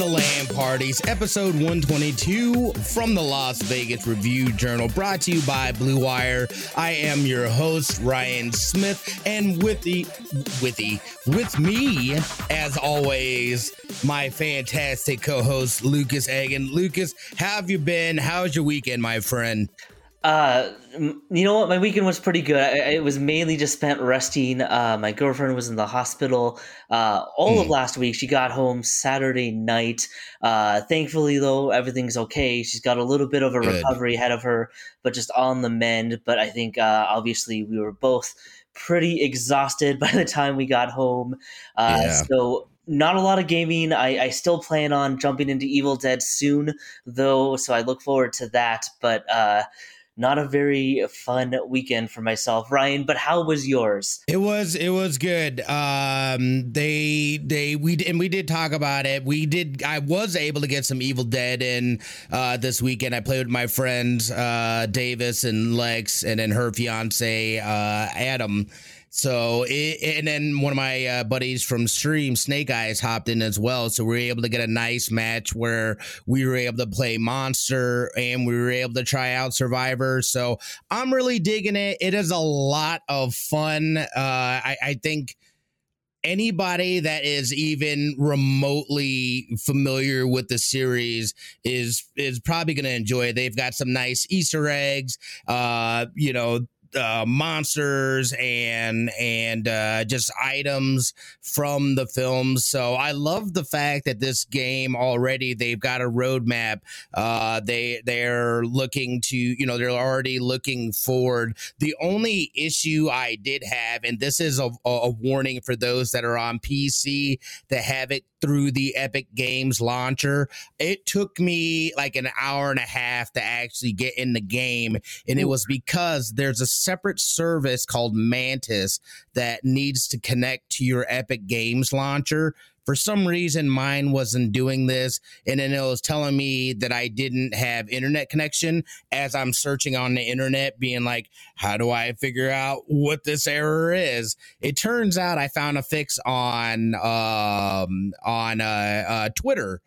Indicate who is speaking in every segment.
Speaker 1: the LAN Parties, episode 122 from the Las Vegas Review Journal, brought to you by Blue Wire. I am your host, Ryan Smith, and with the with the with me, as always, my fantastic co-host Lucas Egan. Lucas, how have you been? How's your weekend, my friend?
Speaker 2: Uh, you know what? My weekend was pretty good. I, it was mainly just spent resting. Uh, my girlfriend was in the hospital uh, all mm. of hmm. last week. She got home Saturday night. Uh, thankfully, though, everything's okay. She's got a little bit of a good. recovery ahead of her, but just on the mend. But I think uh, obviously we were both pretty exhausted by the time we got home. Uh, yeah. So not a lot of gaming. I, I, still plan on jumping into Evil Dead soon, though, so I look forward to that. But uh, not a very fun weekend for myself, Ryan. But how was yours?
Speaker 1: It was it was good. Um, they they we and we did talk about it. We did. I was able to get some Evil Dead in uh, this weekend. I played with my friends uh, Davis and Lex, and then her fiance uh, Adam so, it, and then one of my uh, buddies from Stream, Snake Eyes, hopped in as well. So we were able to get a nice match where we were able to play Monster and we were able to try out Survivor. So I'm really digging it. It is a lot of fun. Uh, I, I think anybody that is even remotely familiar with the series is is probably going to enjoy it. They've got some nice Easter eggs. Uh, you know, uh, monsters and and uh, just items from the films. So I love the fact that this game already they've got a roadmap. Uh, they they're looking to you know they're already looking forward. The only issue I did have, and this is a, a warning for those that are on PC that have it through the Epic Games launcher. It took me like an hour and a half to actually get in the game, and it was because there's a separate service called Mantis that needs to connect to your Epic Games launcher. For some reason, mine wasn't doing this, and then it was telling me that I didn't have internet connection as I'm searching on the internet, being like, "How do I figure out what this error is?" It turns out I found a fix on um, on uh, uh, Twitter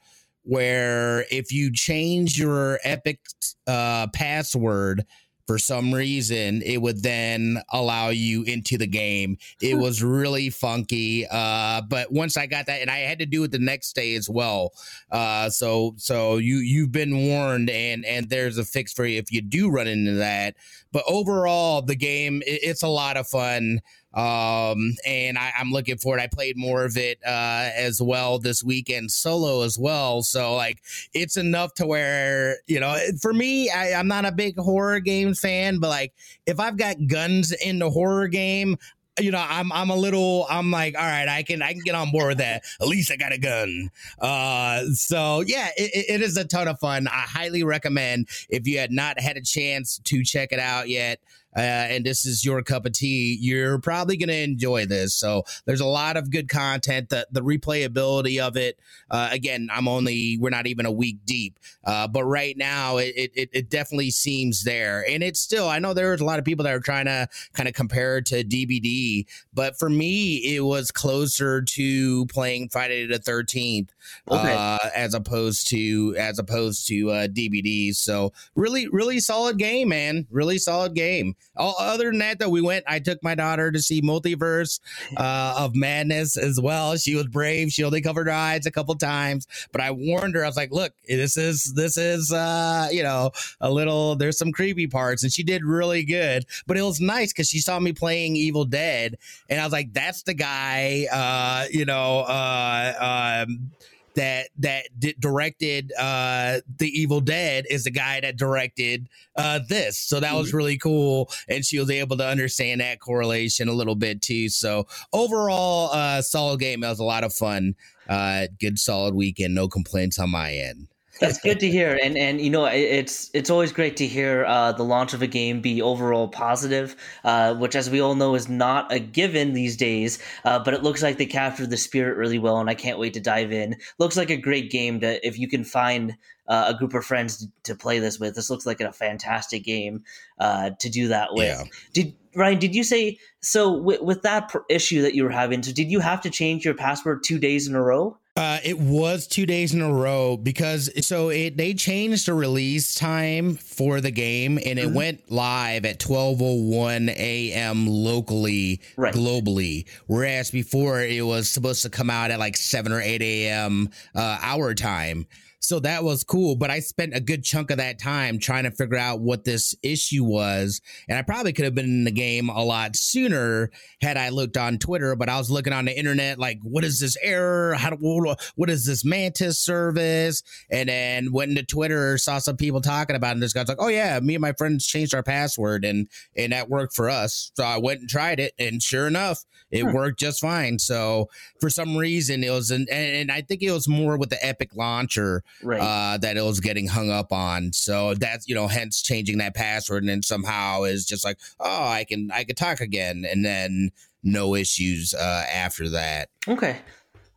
Speaker 1: where if you change your Epic uh, password for some reason it would then allow you into the game. It was really funky uh, but once i got that and i had to do it the next day as well uh, so so you you've been warned and and there's a fix for you if you do run into that. But overall the game it, it's a lot of fun um, and I, am looking forward. I played more of it uh, as well this weekend solo as well. So like it's enough to where you know for me, I, am not a big horror game fan, but like if I've got guns in the horror game. You know, I'm I'm a little I'm like, all right, I can I can get on board with that. At least I got a gun. Uh, so yeah, it, it is a ton of fun. I highly recommend if you had not had a chance to check it out yet uh, and this is your cup of tea, you're probably going to enjoy this. So there's a lot of good content. The, the replayability of it, uh, again, I'm only, we're not even a week deep. Uh, but right now, it, it, it definitely seems there. And it's still, I know there's a lot of people that are trying to kind of compare it to DBD. But for me, it was closer to playing Friday the 13th okay. Uh, as opposed to, as opposed to uh, DBD. So really, really solid game, man. Really solid game. All, other than that, though, we went. I took my daughter to see Multiverse uh, of Madness as well. She was brave. She only covered her eyes a couple times, but I warned her. I was like, "Look, this is this is uh, you know a little. There's some creepy parts," and she did really good. But it was nice because she saw me playing Evil Dead, and I was like, "That's the guy." Uh, you know. Uh, um, that that directed uh the evil dead is the guy that directed uh this. So that was mm-hmm. really cool and she was able to understand that correlation a little bit too. So overall uh solid game that was a lot of fun. Uh good solid weekend. No complaints on my end
Speaker 2: that's good to hear, and and you know it's it's always great to hear uh, the launch of a game be overall positive, uh, which as we all know is not a given these days. Uh, but it looks like they captured the spirit really well, and I can't wait to dive in. Looks like a great game to if you can find uh, a group of friends to, play this with. This looks like a fantastic game uh, to do that with. Yeah. Did Ryan? Did you say so with, with that issue that you were having? So did you have to change your password two days in a row?
Speaker 1: Uh, it was two days in a row because so it they changed the release time for the game and it mm-hmm. went live at 12:01 a.m. locally right. globally whereas before it was supposed to come out at like 7 or 8 a.m. Uh, our time so that was cool. But I spent a good chunk of that time trying to figure out what this issue was. And I probably could have been in the game a lot sooner had I looked on Twitter. But I was looking on the internet, like, what is this error? How do, what is this Mantis service? And then went into Twitter, saw some people talking about it. And this guy's like, oh, yeah, me and my friends changed our password and, and that worked for us. So I went and tried it. And sure enough, it huh. worked just fine. So for some reason, it was, an, and I think it was more with the Epic launcher right. uh, that it was getting hung up on. So that's you know, hence changing that password, and then somehow is just like, oh, I can I can talk again, and then no issues uh, after that.
Speaker 2: Okay.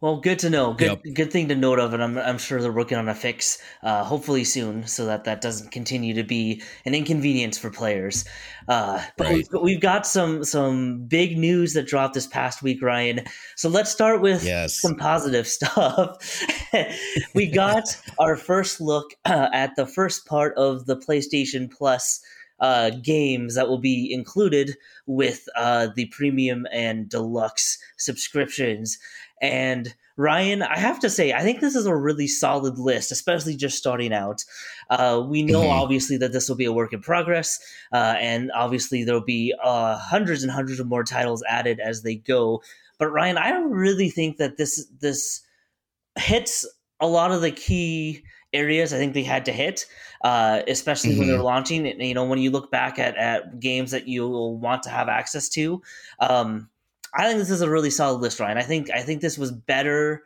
Speaker 2: Well, good to know. Good, yep. good thing to note of, and I'm, I'm sure they're working on a fix, uh, hopefully soon, so that that doesn't continue to be an inconvenience for players. Uh, but right. we've, we've, got some some big news that dropped this past week, Ryan. So let's start with yes. some positive stuff. we got our first look uh, at the first part of the PlayStation Plus uh, games that will be included with uh, the premium and deluxe subscriptions. And Ryan, I have to say, I think this is a really solid list, especially just starting out. Uh, we know mm-hmm. obviously that this will be a work in progress, uh, and obviously there'll be uh, hundreds and hundreds of more titles added as they go. But Ryan, I really think that this this hits a lot of the key areas I think they had to hit, uh, especially mm-hmm. when they're mm-hmm. launching. You know, when you look back at, at games that you will want to have access to, um, I think this is a really solid list, Ryan. I think I think this was better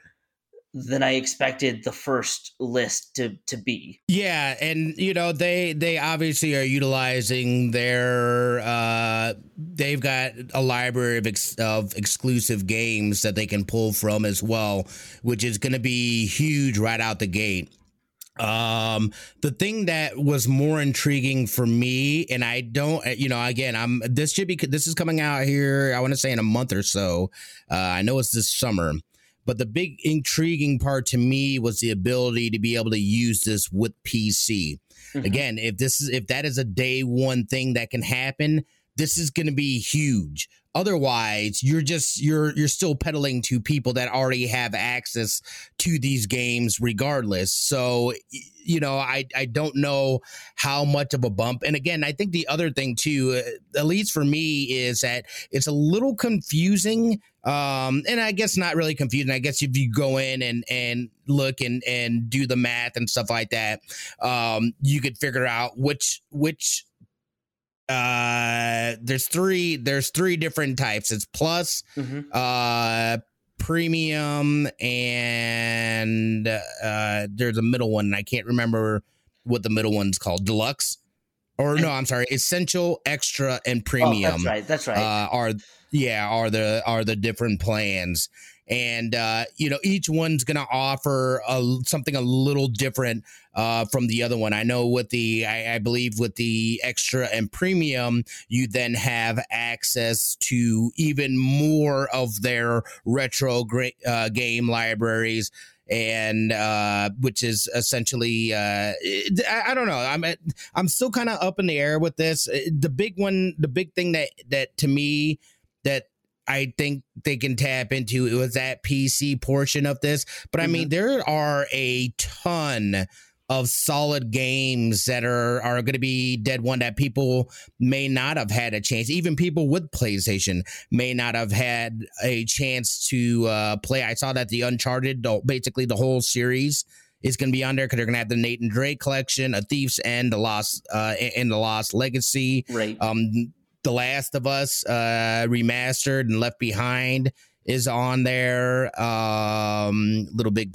Speaker 2: than I expected the first list to to be.
Speaker 1: Yeah, and you know they they obviously are utilizing their uh they've got a library of ex- of exclusive games that they can pull from as well, which is going to be huge right out the gate. Um, the thing that was more intriguing for me, and I don't, you know, again, I'm this should be this is coming out here. I want to say in a month or so. Uh, I know it's this summer, but the big intriguing part to me was the ability to be able to use this with PC. Mm-hmm. Again, if this is if that is a day one thing that can happen, this is going to be huge. Otherwise you're just you're you're still peddling to people that already have access to these games regardless. So you know i i don't know how much of a bump. And again i think the other thing too uh, at least for me is that it's a little confusing. Um and i guess not really confusing. I guess if you go in and and look and and do the math and stuff like that um you could figure out which which uh there's three there's three different types. It's plus, mm-hmm. uh premium and uh there's a middle one. I can't remember what the middle one's called. Deluxe? Or no i'm sorry. Essential extra and premium oh,
Speaker 2: that's right. That's right.
Speaker 1: uh, are yeah are the are the different plans. And uh, you know each one's going to offer a, something a little different uh, from the other one. I know with the I, I, believe with the extra and premium, you then have access to even more of their retro gra- uh, game libraries. And uh, which is essentially, uh, I, I don't know. I'm I'm still kind of up in the air with this. The big one, the big thing that that to me that I think they can tap into it was that PC portion of this. But I mean, mm-hmm. there are a ton of solid games that are are going to be dead one that people may not have had a chance. Even people with PlayStation may not have had a chance to uh, play. I saw that the Uncharted, basically the whole series, is going to be on there because they're going to have the Nathan Drake collection, A Thief's End, the Lost, uh, and the Lost Legacy.
Speaker 2: Right.
Speaker 1: Um, the Last of Us uh, remastered and Left Behind is on there. Um, Little Big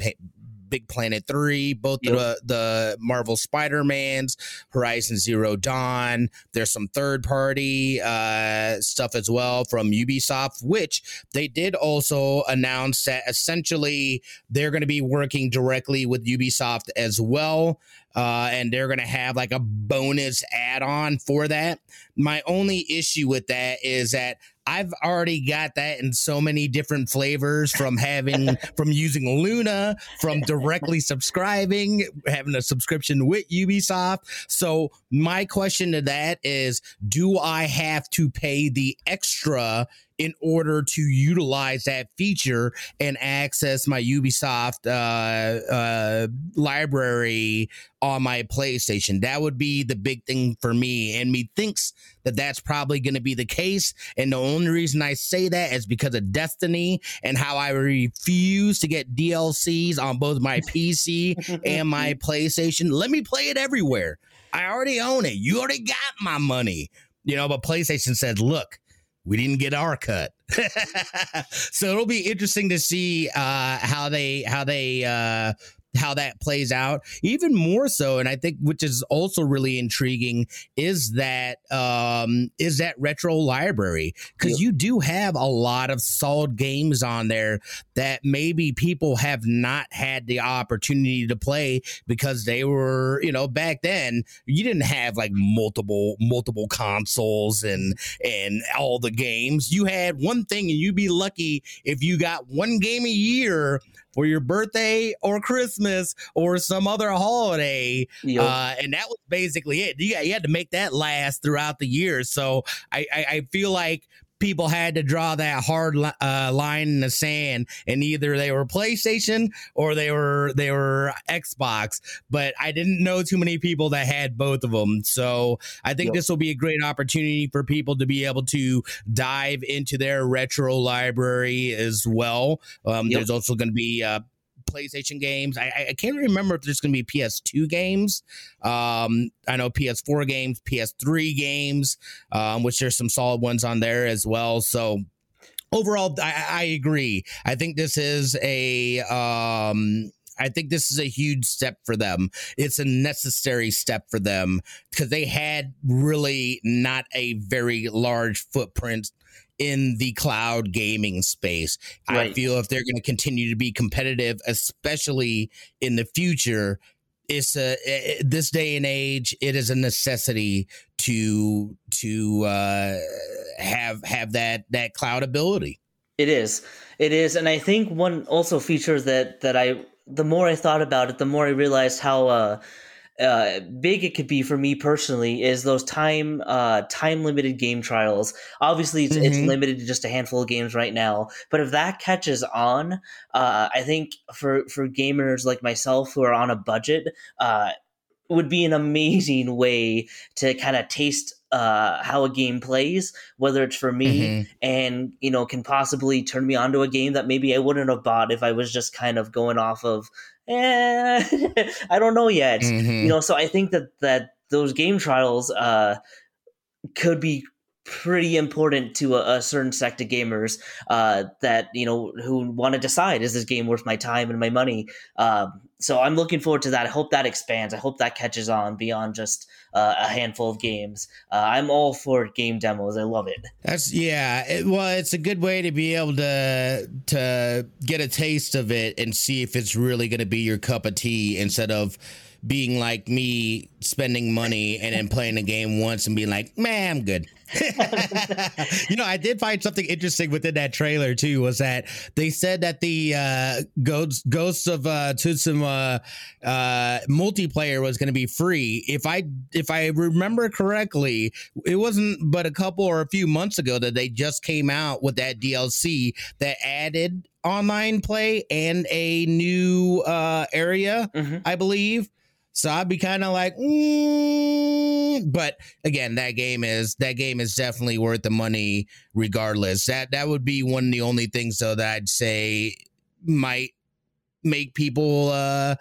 Speaker 1: Big Planet 3, both yep. the, the Marvel Spider-Mans, Horizon Zero Dawn. There's some third party uh, stuff as well from Ubisoft, which they did also announce that essentially they're going to be working directly with Ubisoft as well. uh, and they're going to have like a bonus add on for that. My only issue with that is that I've already got that in so many different flavors from having from using Luna, from directly subscribing, having a subscription with Ubisoft. So my question to that is do I have to pay the extra in order to utilize that feature and access my Ubisoft uh, uh, library on my PlayStation. That would be the big thing for me. And me thinks that that's probably going to be the case. And the only reason I say that is because of Destiny and how I refuse to get DLCs on both my PC and my PlayStation. Let me play it everywhere. I already own it. You already got my money. You know, but PlayStation said, look, we didn't get our cut. so it'll be interesting to see uh, how they how they uh, how that plays out. Even more so, and I think which is also really intriguing is that um, is that retro library because yep. you do have a lot of solid games on there that maybe people have not had the opportunity to play because they were you know back then you didn't have like multiple multiple consoles and and all the games you had one thing and you'd be lucky if you got one game a year for your birthday or Christmas or some other holiday. Yep. Uh, and that was basically it. You, you, had to make that last throughout the year. So I, I, I feel like people had to draw that hard uh, line in the sand, and either they were PlayStation or they were they were Xbox. But I didn't know too many people that had both of them, so I think yep. this will be a great opportunity for people to be able to dive into their retro library as well. Um, yep. There's also going to be uh, PlayStation games. I, I can't remember if there's going to be PS2 games. Um, I know PS4 games, PS3 games, um, which there's some solid ones on there as well. So overall, I, I agree. I think this is a um, I think this is a huge step for them. It's a necessary step for them because they had really not a very large footprint in the cloud gaming space. Right. I feel if they're going to continue to be competitive, especially in the future, it's a it, this day and age it is a necessity to to uh, have have that that cloud ability.
Speaker 2: It is, it is, and I think one also feature that that I the more I thought about it, the more I realized how. Uh, uh, big it could be for me personally is those time uh, time limited game trials. Obviously, it's, mm-hmm. it's, limited to just a handful of games right now, but if that catches on, uh, I think for for gamers like myself who are on a budget, uh, would be an amazing way to kind of taste uh, how a game plays, whether it's for me mm-hmm. and you know can possibly turn me onto a game that maybe I wouldn't have bought if I was just kind of going off of eh, I don't know yet. Mm-hmm. You know, so I think that that those game trials uh, could be pretty important to a, a, certain sect of gamers uh, that you know who want to decide is this game worth my time and my money. Um, so I'm looking forward to that. I hope that expands. I hope that catches on beyond just uh, a handful of games. Uh, I'm all for game demos. I love it.
Speaker 1: That's yeah. It, well, it's a good way to be able to to get a taste of it and see if it's really going to be your cup of tea instead of being like me spending money and then playing the game once and being like, man, I'm good. you know, I did find something interesting within that trailer too. Was that they said that the uh, Ghosts Ghosts of uh, Tsushima uh, multiplayer was going to be free. If I if I remember correctly, it wasn't but a couple or a few months ago that they just came out with that DLC that added online play and a new uh, area, mm-hmm. I believe. So I'd be kind of like, mm. but again, that game is that game is definitely worth the money regardless. That that would be one of the only things though that I'd say might make people, uh,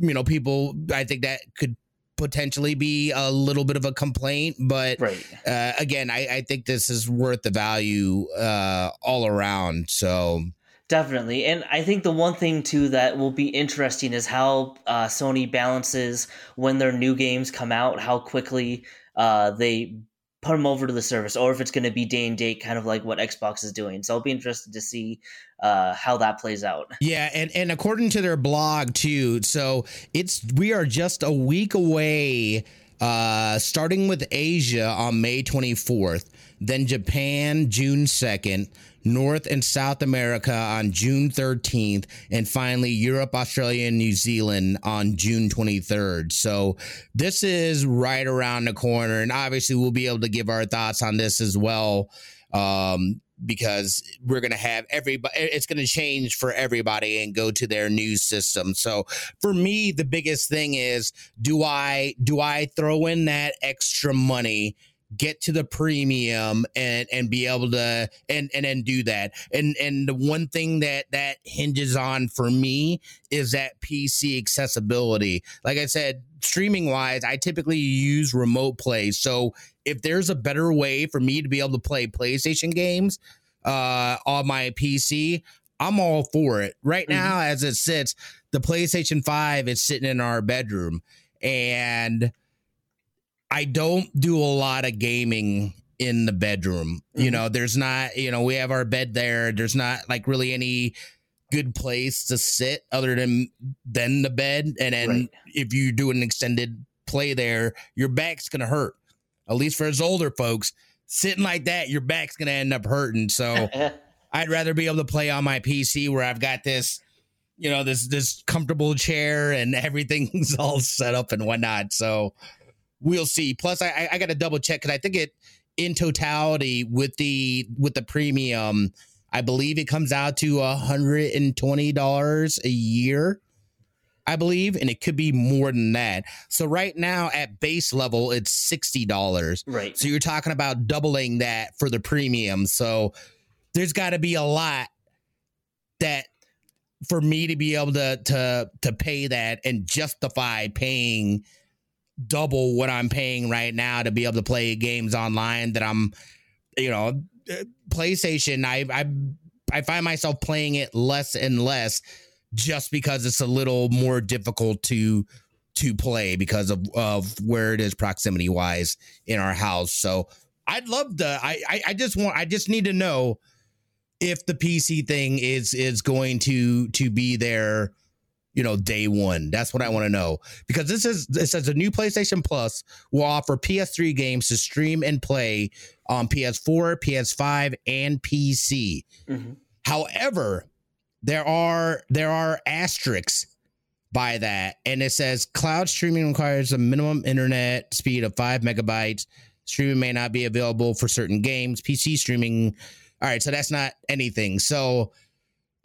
Speaker 1: you know, people. I think that could potentially be a little bit of a complaint, but right. uh, again, I, I think this is worth the value uh, all around. So
Speaker 2: Definitely. And I think the one thing, too, that will be interesting is how uh, Sony balances when their new games come out, how quickly uh, they put them over to the service, or if it's going to be day and date, kind of like what Xbox is doing. So I'll be interested to see uh, how that plays out.
Speaker 1: Yeah, and and according to their blog too, so it's we are just a week away. Uh, starting with Asia on May 24th, then Japan June 2nd, North and South America on June 13th, and finally Europe, Australia, and New Zealand on June 23rd. So this is right around the corner, and obviously we'll be able to give our thoughts on this as well. Um, because we're going to have everybody it's going to change for everybody and go to their news system so for me the biggest thing is do i do i throw in that extra money get to the premium and and be able to and and then do that. And and the one thing that that hinges on for me is that pc accessibility. Like i said streaming wise i typically use remote play. So if there's a better way for me to be able to play playstation games uh on my pc i'm all for it. Right mm-hmm. now as it sits the playstation 5 is sitting in our bedroom. And I don't do a lot of gaming in the bedroom. Mm-hmm. You know, there's not, you know, we have our bed there. There's not like really any good place to sit other than than the bed. And then right. if you do an extended play there, your back's gonna hurt. At least for us older folks, sitting like that, your back's gonna end up hurting. So I'd rather be able to play on my PC where I've got this, you know, this this comfortable chair and everything's all set up and whatnot. So we'll see. Plus, I I got to double check because I think it in totality with the with the premium, I believe it comes out to a hundred and twenty dollars a year. I believe, and it could be more than that. So right now at base level, it's sixty dollars.
Speaker 2: Right.
Speaker 1: So you're talking about doubling that for the premium. So there's got to be a lot that for me to be able to to to pay that and justify paying double what I'm paying right now to be able to play games online that I'm, you know, PlayStation. I I I find myself playing it less and less just because it's a little more difficult to to play because of of where it is proximity wise in our house. So I'd love to. I, I I just want. I just need to know if the PC thing is is going to to be there you know, day one. That's what I want to know because this is it says a new PlayStation Plus will offer PS3 games to stream and play on PS4, PS5, and PC. Mm-hmm. However, there are there are asterisks by that, and it says cloud streaming requires a minimum internet speed of five megabytes. Streaming may not be available for certain games. PC streaming. All right, so that's not anything. So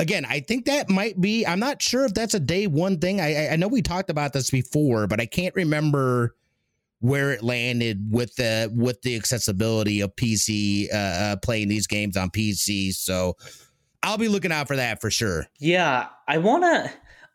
Speaker 1: again, I think that might be. I'm not sure if that's a day one thing. I I know we talked about this before, but I can't remember where it landed with the with the accessibility of PC uh, uh, playing these games on PC. So I'll be looking out for that for sure.
Speaker 2: Yeah, I wanna.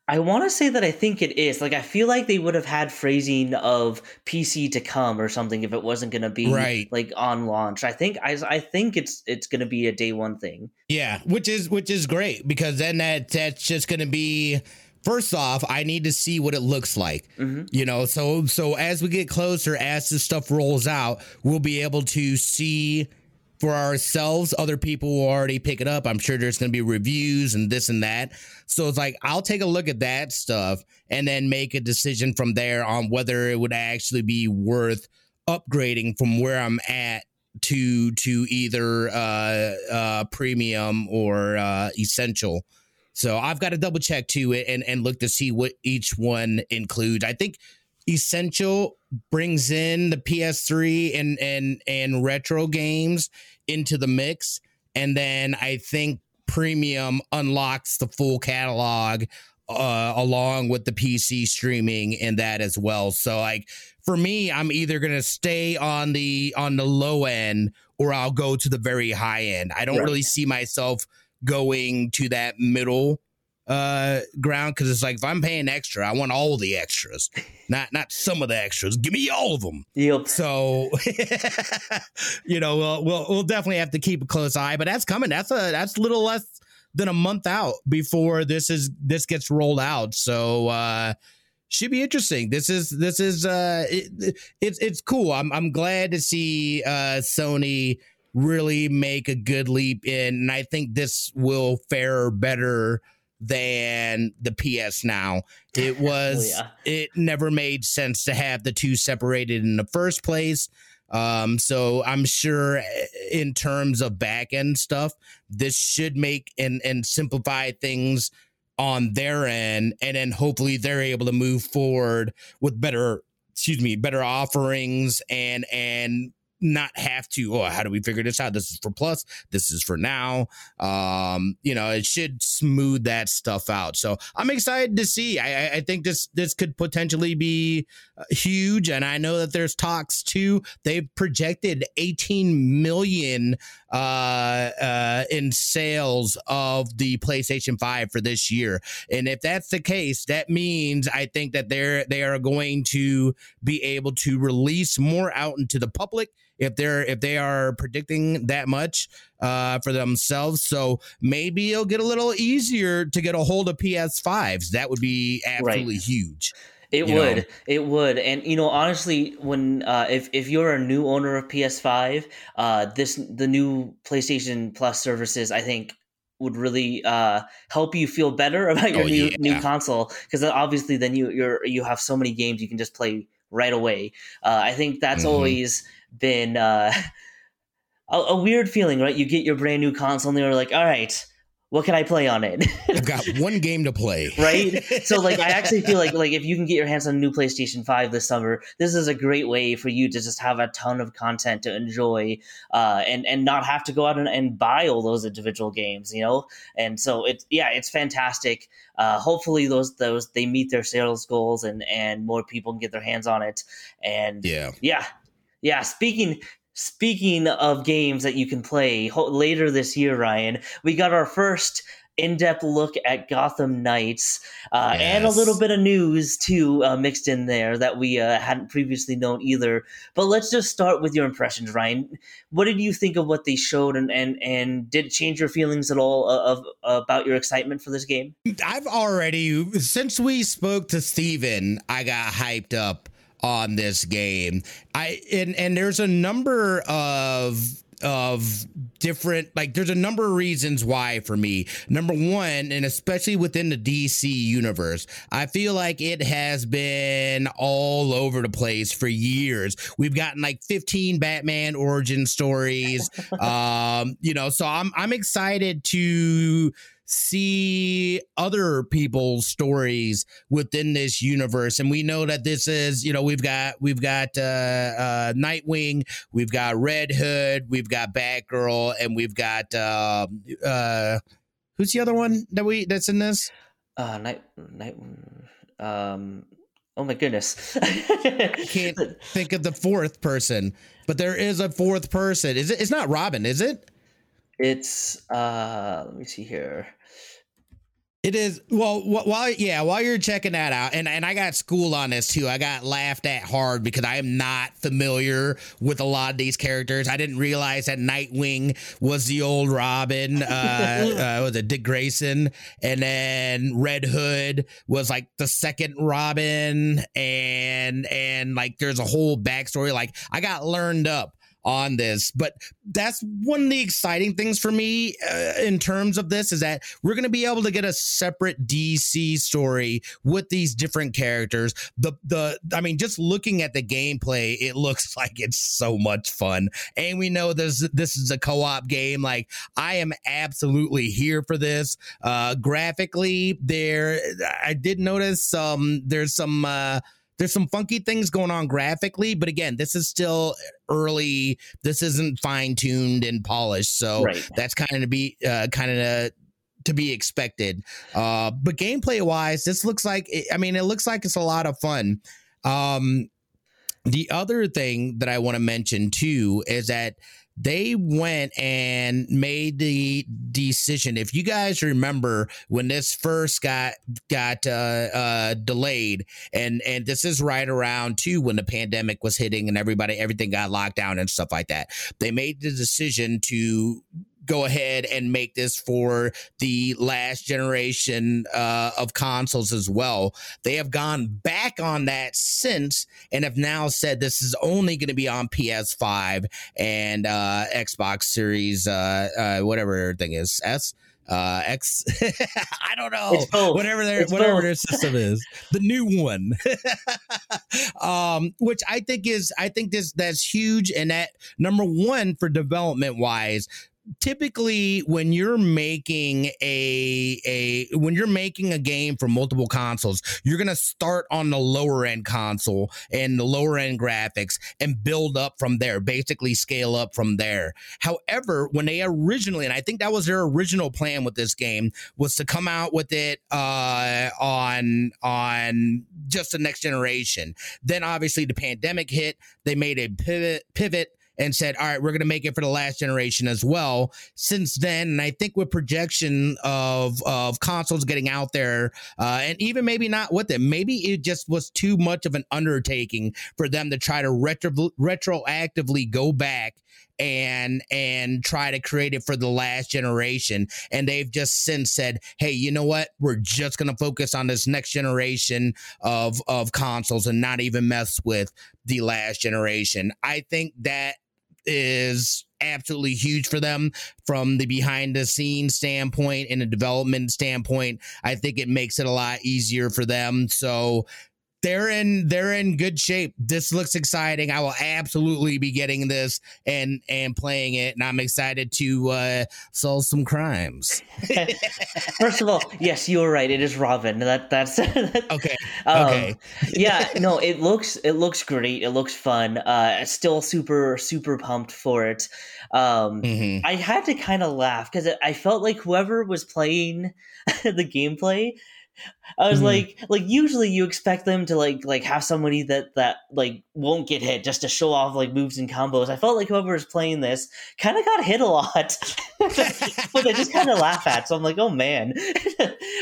Speaker 2: I want to say that I think it is. Like, I feel like they would have had phrasing of PC to come or something if it wasn't going to be
Speaker 1: right.
Speaker 2: like on launch. I think I, I think it's it's going to be a day one thing.
Speaker 1: Yeah, which is which is great because then that that's just going to be first off, I need to see what it looks like. Mm-hmm. You know, so so as we get closer, as this stuff rolls out, we'll be able to see for ourselves. Other people will already pick it up. I'm sure there's going to be reviews and this and that. So it's like, I'll take a look at that stuff and then make a decision from there on whether it would actually be worth upgrading from where I'm at to to either uh, uh, premium or uh, essential. So I've got to double check too and and look to see what each one includes. I think essential brings in the PS3 and and and retro games into the mix, and then I think premium unlocks the full catalog uh, along with the PC streaming and that as well. So like for me, I'm either gonna stay on the on the low end or I'll go to the very high end. I don't right. really see myself going to that middle uh ground because it's like if I'm paying extra, I want all the extras, not not some of the extras. Give me all of them.
Speaker 2: Yep.
Speaker 1: So, you know, we'll, we'll we'll definitely have to keep a close eye, but that's coming. That's a that's a little less than a month out before this is this gets rolled out. So, uh, should be interesting. This is this is uh it, it's it's cool. I'm I'm glad to see uh Sony really make a good leap in and I think this will fare better than the PS now. It oh, was oh, yeah. it never made sense to have the two separated in the first place. Um, so I'm sure eh, in terms of back end stuff, this should make and and simplify things on their end, and then hopefully they're able to move forward with better, excuse me, better offerings and and not have to oh how do we figure this out? This is for plus. This is for now. Um you know it should smooth that stuff out. So i'm excited to see. I i think this this could potentially be uh, huge and i know that there's talks too. They've projected 18 million uh uh in sales of the playstation 5 for this year. And if that's the case that means i think that they're they are going to be able to release more out into the public if they're if they are predicting that much uh, for themselves. So maybe it'll get a little easier to get a hold of PS5s. That would be absolutely right. huge.
Speaker 2: It would. Know? It would. And you know, honestly, when uh, if if you're a new owner of PS5, uh, this the new PlayStation Plus services, I think would really uh, help you feel better about your oh, new yeah. new console because obviously then you you're you have so many games you can just play right away. Uh, I think that's mm-hmm. always been uh, a, a, weird feeling, right? You get your brand new console and you're like, all right, what can I play on it?
Speaker 1: I've got one game to play.
Speaker 2: right? So like I actually feel like like if you can get your hands on a new PlayStation 5 this summer, this is a great way for you to just have a ton of content to enjoy uh, and and not have to go out and, and buy all those individual games, you know? And so it's yeah, it's fantastic. Uh, hopefully those those they meet their sales goals and and more people can get their hands on it. And
Speaker 1: yeah.
Speaker 2: Yeah, yeah, speaking speaking of games that you can play ho- later this year, Ryan, we got our first in-depth look at Gotham Knights, uh, yes. and a little bit of news too uh, mixed in there that we uh, hadn't previously known either. But let's just start with your impressions, Ryan. What did you think of what they showed, and and, and did it change your feelings at all of, of about your excitement for this game?
Speaker 1: I've already since we spoke to Steven, I got hyped up on this game. I and and there's a number of of different like there's a number of reasons why for me number one and especially within the dc universe i feel like it has been all over the place for years we've gotten like 15 batman origin stories um you know so i'm i'm excited to see other people's stories within this universe. And we know that this is you know we've got we've got uh, uh nightwing we've got red hood we've got batgirl and we've got uh uh who's the other one that we that's in this?
Speaker 2: Uh night night um oh my goodness.
Speaker 1: I can't think of the fourth person but there is a fourth person. Is it it's not robin is it?
Speaker 2: It's uh let me see here
Speaker 1: it is well while yeah while you're checking that out and and I got school on this too. I got laughed at hard because I am not familiar with a lot of these characters. I didn't realize that Nightwing was the old Robin. Uh, uh was it Dick Grayson, and then Red Hood was like the second Robin, and and like there's a whole backstory. Like I got learned up on this. But that's one of the exciting things for me uh, in terms of this is that we're going to be able to get a separate DC story with these different characters. The the I mean, just looking at the gameplay, it looks like it's so much fun. And we know this this is a co-op game. Like I am absolutely here for this. Uh, graphically, there I did notice um there's some uh there's some funky things going on graphically, but again, this is still early. This isn't fine tuned and polished, so right. that's kind of to be uh, kind of to be expected. Uh, but gameplay wise, this looks like I mean, it looks like it's a lot of fun. Um, the other thing that I want to mention too is that they went and made the decision. If you guys remember when this first got got uh, uh, delayed, and and this is right around too when the pandemic was hitting and everybody everything got locked down and stuff like that. They made the decision to go ahead and make this for the last generation uh, of consoles as well. They have gone back on that since and have now said this is only going to be on PS5 and uh, Xbox Series, uh, uh, whatever thing is S uh X I don't know whatever their it's whatever both. their system is the new one um which I think is I think this that's huge and that number one for development wise typically when you're making a a when you're making a game for multiple consoles you're going to start on the lower end console and the lower end graphics and build up from there basically scale up from there. However when they originally and i think that was their original plan with this game was to come out with it uh on on just the next generation. Then obviously the pandemic hit. They made a pivot pivot and said, all right, we're going to make it for the last generation as well. Since then, and I think with projection of of consoles getting out there, uh, and even maybe not with it, maybe it just was too much of an undertaking for them to try to retro retroactively go back and and try to create it for the last generation. And they've just since said hey you know what? We're just going to focus on this next generation of of consoles and not even mess with the last generation. I think that is absolutely huge for them from the behind the scenes standpoint and a development standpoint. I think it makes it a lot easier for them. So they're in they're in good shape. This looks exciting. I will absolutely be getting this and and playing it, and I'm excited to uh, solve some crimes.
Speaker 2: First of all, yes, you were right. It is Robin. That that's
Speaker 1: okay. Um, okay.
Speaker 2: yeah, no, it looks it looks great. It looks fun. Uh, still super super pumped for it. Um, mm-hmm. I had to kind of laugh because I felt like whoever was playing the gameplay I was mm-hmm. like, like usually you expect them to like like have somebody that that like won't get hit just to show off like moves and combos. I felt like whoever was playing this kind of got hit a lot, but I just kind of laugh at. So I'm like, oh man,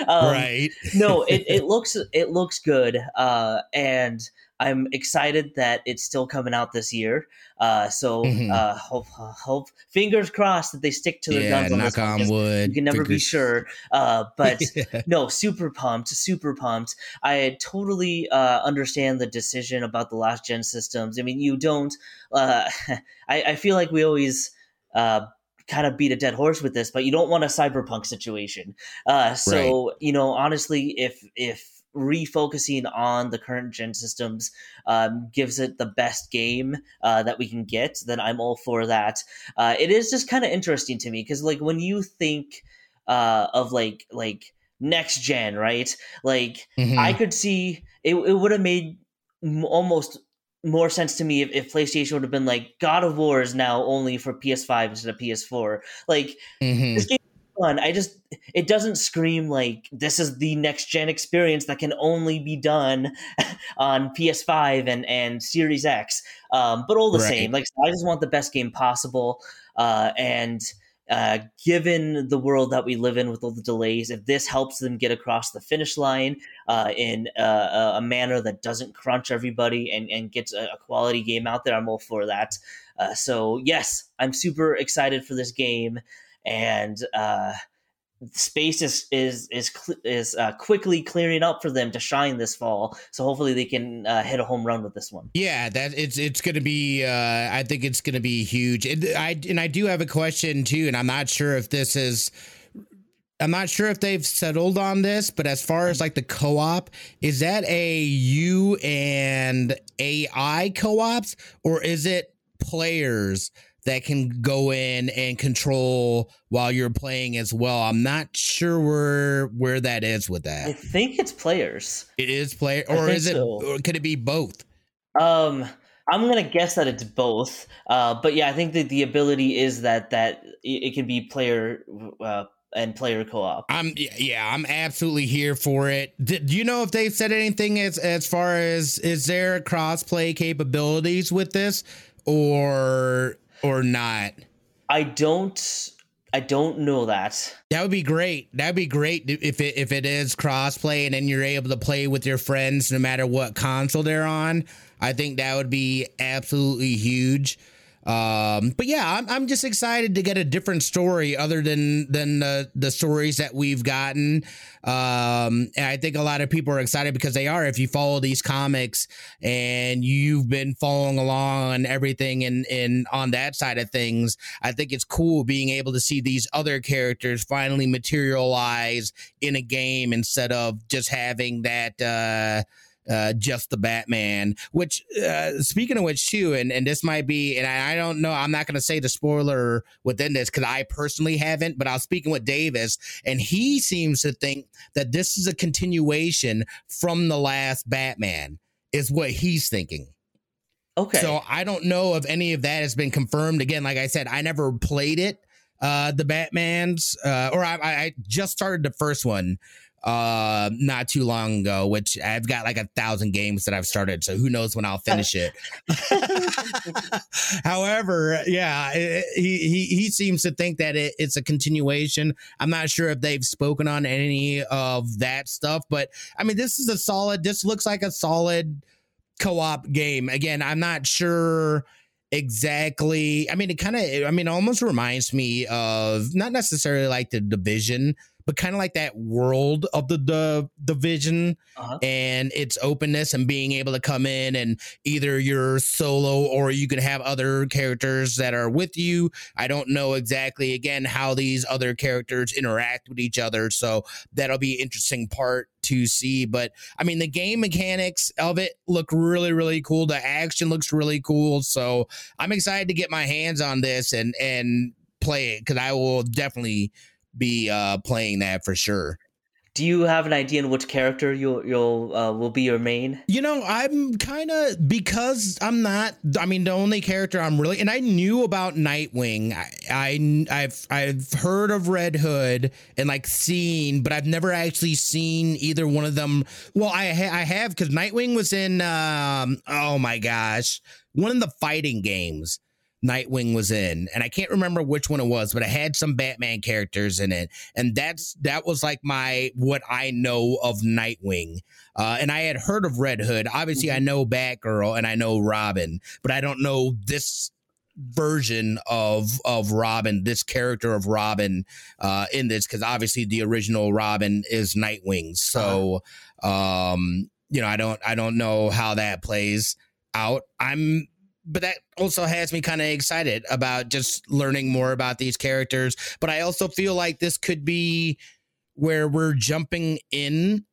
Speaker 1: um, right?
Speaker 2: no, it, it looks it looks good, uh, and I'm excited that it's still coming out this year. Uh, so mm-hmm. uh, hope, hope, fingers crossed that they stick to their yeah, guns on knock on wood. You can never fingers. be sure. Uh, but yeah. no, super pumped, super pumped. I totally uh, understand the decision about the last gen systems. I mean, you don't. Uh, I, I feel like we always uh, kind of beat a dead horse with this, but you don't want a cyberpunk situation. Uh, so right. you know, honestly, if if refocusing on the current gen systems um, gives it the best game uh, that we can get, then I'm all for that. Uh, it is just kind of interesting to me because, like, when you think uh, of like like next gen, right? Like, mm-hmm. I could see it. It would have made m- almost more sense to me if, if, PlayStation would have been like God of War is now only for PS5 instead of PS4. Like mm-hmm. this game fun. I just it doesn't scream like this is the next gen experience that can only be done on PS5 and and Series X. Um, but all the right. same, like I just want the best game possible. Uh, and uh, given the world that we live in with all the delays, if this helps them get across the finish line uh, in uh, a manner that doesn't crunch everybody and, and gets a, a quality game out there, I'm all for that. Uh, so yes, I'm super excited for this game and uh, space is is is is uh, quickly clearing up for them to shine this fall. So hopefully they can uh, hit a home run with this one.
Speaker 1: Yeah, that it's it's going to be. Uh, I think it's going to be huge. It, I and I do have a question too, and I'm not sure if this is. I'm not sure if they've settled on this, but as far as like the co-op, is that a you and AI co-ops or is it players that can go in and control while you're playing as well. I'm not sure where where that is with that.
Speaker 2: I think it's players.
Speaker 1: It is player, or is it? So. Or could it be both?
Speaker 2: Um, I'm gonna guess that it's both. Uh, but yeah, I think that the ability is that that it can be player. Uh, and player co-op.
Speaker 1: I'm yeah, I'm absolutely here for it. Do you know if they've said anything as as far as is there cross-play capabilities with this or or not?
Speaker 2: I don't. I don't know that.
Speaker 1: That would be great. That'd be great if it if it is crossplay and then you're able to play with your friends no matter what console they're on. I think that would be absolutely huge. Um, but yeah, I'm, I'm just excited to get a different story other than than the the stories that we've gotten. Um, and I think a lot of people are excited because they are. If you follow these comics and you've been following along on everything and in on that side of things, I think it's cool being able to see these other characters finally materialize in a game instead of just having that. Uh, uh, just the Batman. Which, uh, speaking of which, too, and, and this might be, and I, I don't know, I'm not going to say the spoiler within this because I personally haven't, but I was speaking with Davis, and he seems to think that this is a continuation from the last Batman, is what he's thinking.
Speaker 2: Okay.
Speaker 1: So I don't know if any of that has been confirmed. Again, like I said, I never played it, uh, the Batman's, uh, or I, I just started the first one uh not too long ago which i've got like a thousand games that i've started so who knows when i'll finish it. However yeah it, he, he he seems to think that it, it's a continuation. I'm not sure if they've spoken on any of that stuff but i mean this is a solid this looks like a solid co-op game. Again i'm not sure exactly i mean it kind of i mean almost reminds me of not necessarily like the division but kind of like that world of the, the division uh-huh. and its openness and being able to come in and either you're solo or you can have other characters that are with you. I don't know exactly again how these other characters interact with each other, so that'll be interesting part to see. But I mean, the game mechanics of it look really, really cool. The action looks really cool. So I'm excited to get my hands on this and and play it because I will definitely be uh, playing that for sure.
Speaker 2: Do you have an idea in which character you'll you'll uh, will be your main?
Speaker 1: You know, I'm kind of because I'm not. I mean, the only character I'm really and I knew about Nightwing. I, I have I've heard of Red Hood and like seen, but I've never actually seen either one of them. Well, I ha- I have because Nightwing was in. Um, oh my gosh, one of the fighting games. Nightwing was in, and I can't remember which one it was, but it had some Batman characters in it, and that's that was like my what I know of Nightwing. Uh, and I had heard of Red Hood. Obviously, I mm-hmm. know Batgirl and I know Robin, but I don't know this version of of Robin, this character of Robin uh, in this, because obviously the original Robin is Nightwing. So, uh-huh. um, you know, I don't I don't know how that plays out. I'm but that also has me kind of excited about just learning more about these characters. But I also feel like this could be where we're jumping in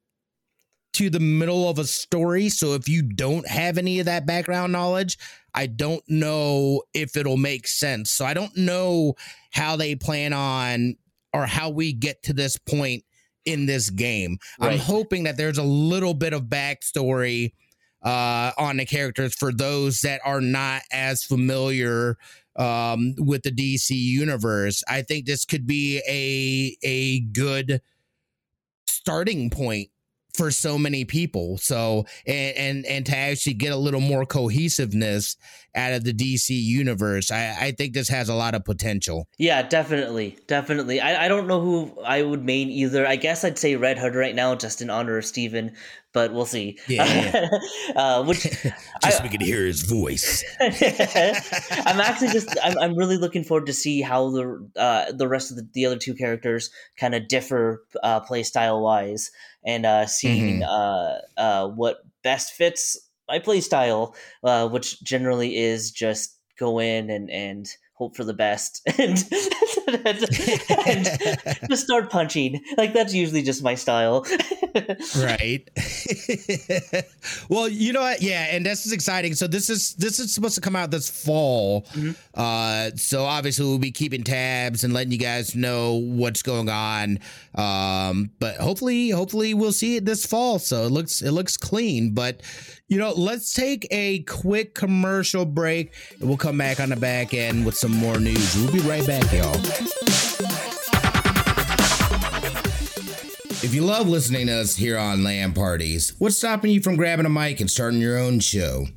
Speaker 1: to the middle of a story. So if you don't have any of that background knowledge, I don't know if it'll make sense. So I don't know how they plan on or how we get to this point in this game. Right. I'm hoping that there's a little bit of backstory uh, on the characters for those that are not as familiar um, with the DC universe. I think this could be a a good starting point for so many people. So and and and to actually get a little more cohesiveness out of the DC universe, I, I think this has a lot of potential.
Speaker 2: Yeah, definitely, definitely. I, I don't know who I would main either. I guess I'd say Red Hood right now, just in honor of Steven, but we'll see.
Speaker 1: Yeah, uh, which just
Speaker 2: I,
Speaker 1: so we can hear his voice.
Speaker 2: I'm actually just I'm, I'm really looking forward to see how the uh, the rest of the, the other two characters kind of differ uh, play style wise, and uh, seeing mm-hmm. uh, uh, what best fits my play style, uh, which generally is just go in and and hope for the best and, and, and just start punching. Like that's usually just my style.
Speaker 1: Right. well, you know what? Yeah, and this is exciting. So this is this is supposed to come out this fall. Mm-hmm. Uh, so obviously we'll be keeping tabs and letting you guys know what's going on. Um, but hopefully, hopefully we'll see it this fall. So it looks it looks clean. But you know, let's take a quick commercial break and we'll come back on the back end with some more news. We'll be right back, y'all. If you love listening to us here on LAN Parties, what's stopping you from grabbing a mic and starting your own show?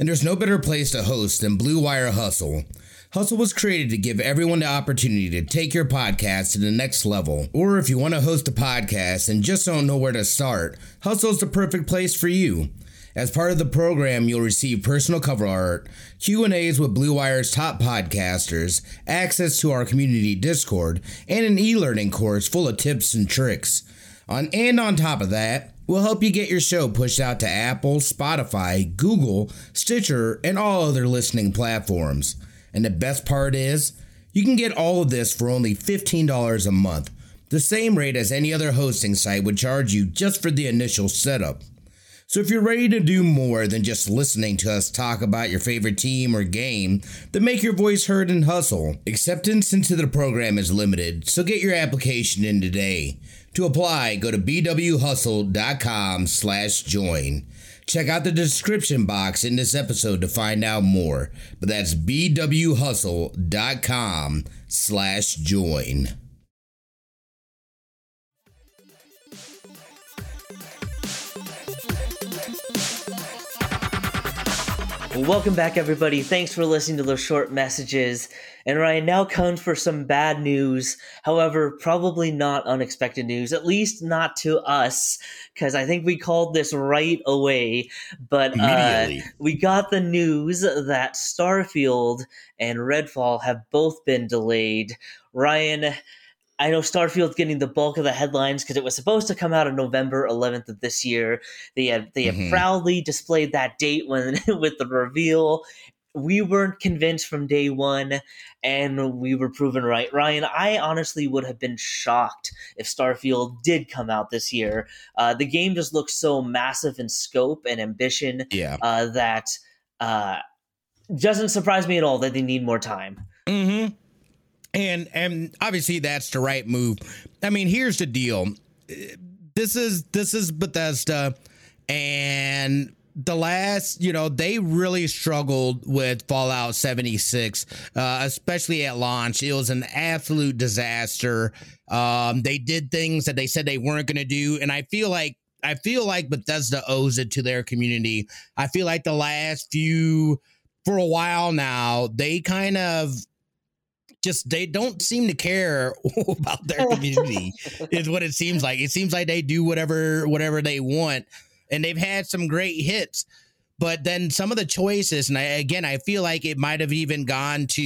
Speaker 1: And there's no better place to host than Blue Wire Hustle. Hustle was created to give everyone the opportunity to take your podcast to the next level. Or if you want to host a podcast and just don't know where to start, Hustle is the perfect place for you. As part of the program, you'll receive personal cover art, Q&As with Blue Wire's top podcasters, access to our community Discord, and an e-learning course full of tips and tricks. On and on top of that, we'll help you get your show pushed out to Apple, Spotify, Google, Stitcher, and all other listening platforms. And the best part is, you can get all of this for only $15 a month, the same rate as any other hosting site would charge you just for the initial setup. So if you're ready to do more than just listening to us talk about your favorite team or game, then make your voice heard and hustle. Acceptance into the program is limited, so get your application in today. To apply, go to bwhustle.com slash join. Check out the description box in this episode to find out more. But that's bwhustle.com slash join.
Speaker 2: Welcome back, everybody. Thanks for listening to those short messages. And Ryan now comes for some bad news. However, probably not unexpected news, at least not to us, because I think we called this right away. But uh, we got the news that Starfield and Redfall have both been delayed. Ryan, I know Starfield's getting the bulk of the headlines because it was supposed to come out on November 11th of this year. They had they had mm-hmm. proudly displayed that date when with the reveal. We weren't convinced from day one, and we were proven right. Ryan, I honestly would have been shocked if Starfield did come out this year. Uh, the game just looks so massive in scope and ambition
Speaker 1: yeah.
Speaker 2: uh, that uh, doesn't surprise me at all that they need more time.
Speaker 1: Mm-hmm and and obviously that's the right move. I mean, here's the deal. This is this is Bethesda and the last, you know, they really struggled with Fallout 76, uh, especially at launch. It was an absolute disaster. Um, they did things that they said they weren't going to do, and I feel like I feel like Bethesda owes it to their community. I feel like the last few, for a while now, they kind of just they don't seem to care about their community is what it seems like it seems like they do whatever whatever they want and they've had some great hits but then some of the choices and I, again i feel like it might have even gone to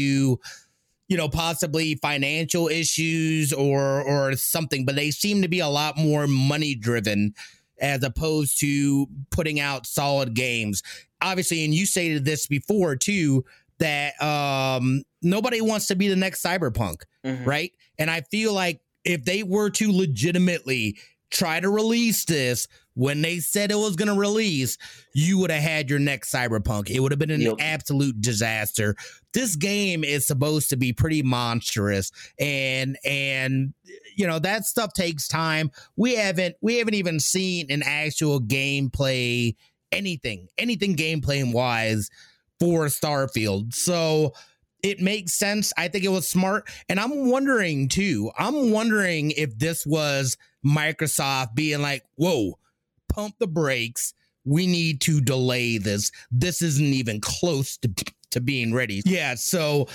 Speaker 1: you know possibly financial issues or or something but they seem to be a lot more money driven as opposed to putting out solid games obviously and you stated this before too that um, nobody wants to be the next cyberpunk, mm-hmm. right? And I feel like if they were to legitimately try to release this when they said it was going to release, you would have had your next cyberpunk. It would have been an yep. absolute disaster. This game is supposed to be pretty monstrous and and you know that stuff takes time. We haven't we haven't even seen an actual gameplay anything, anything gameplay wise for Starfield. So it makes sense. I think it was smart. And I'm wondering too, I'm wondering if this was Microsoft being like, whoa, pump the brakes. We need to delay this. This isn't even close to, to being ready. Yeah. So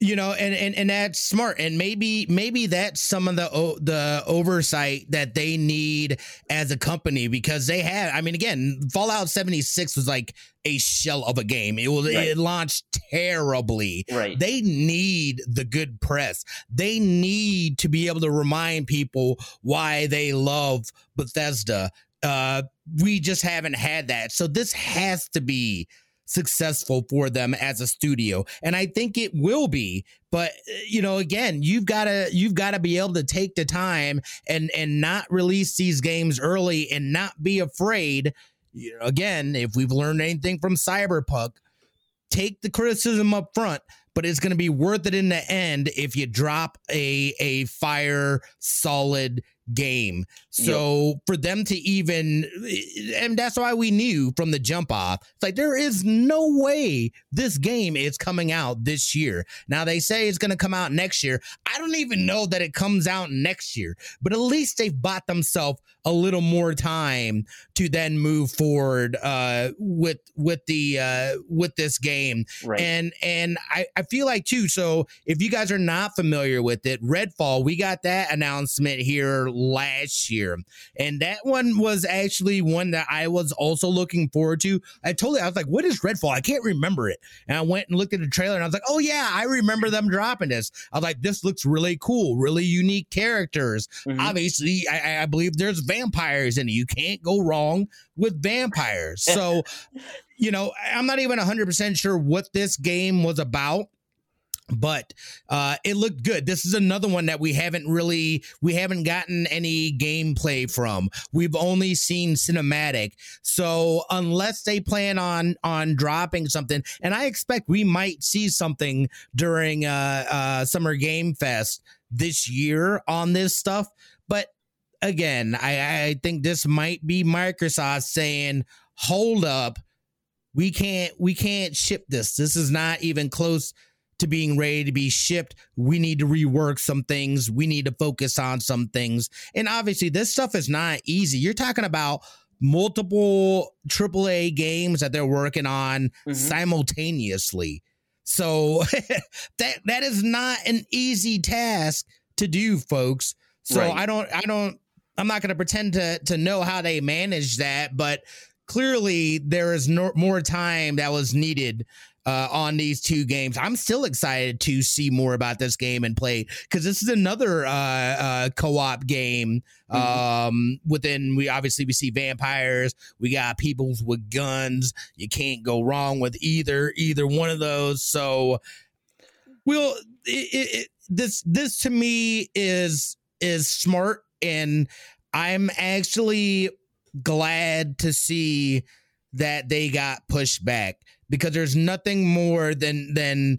Speaker 1: you know and, and and that's smart and maybe maybe that's some of the the oversight that they need as a company because they have i mean again fallout 76 was like a shell of a game it was right. it launched terribly
Speaker 2: right
Speaker 1: they need the good press they need to be able to remind people why they love bethesda uh we just haven't had that. So this has to be successful for them as a studio. And i think it will be but uh, you know again you've got to you've got to be able to take the time and and not release these games early and not be afraid. You know, again if we've learned anything from cyberpunk take the criticism up front but it's going to be worth it in the end if you drop a a fire solid game. So yep. for them to even, and that's why we knew from the jump off, it's like there is no way this game is coming out this year. Now they say it's going to come out next year. I don't even know that it comes out next year, but at least they've bought themselves a little more time to then move forward uh, with with the uh, with this game. Right. And and I, I feel like too. So if you guys are not familiar with it, Redfall, we got that announcement here last year, and that one was actually one that I was also looking forward to. I totally I was like, what is Redfall? I can't remember it, and I went and looked at the trailer, and I was like, oh yeah, I remember them dropping this. I was like, this looks really cool, really unique characters. Mm-hmm. Obviously, I, I believe there's vampires in it. You can't go wrong with vampires. So, you know, I'm not even 100% sure what this game was about but uh it looked good this is another one that we haven't really we haven't gotten any gameplay from we've only seen cinematic so unless they plan on on dropping something and i expect we might see something during uh uh summer game fest this year on this stuff again i i think this might be microsoft saying hold up we can't we can't ship this this is not even close to being ready to be shipped. We need to rework some things. We need to focus on some things. And obviously, this stuff is not easy. You're talking about multiple AAA games that they're working on mm-hmm. simultaneously. So that that is not an easy task to do, folks. So right. I don't I don't I'm not going to pretend to to know how they manage that, but clearly there is no, more time that was needed uh, on these two games. I'm still excited to see more about this game and play because this is another uh, uh, co-op game. Mm-hmm. Um, within we obviously we see vampires, we got peoples with guns. You can't go wrong with either either one of those. So, we'll it, it, this this to me is is smart, and I'm actually glad to see that they got pushed back because there's nothing more than than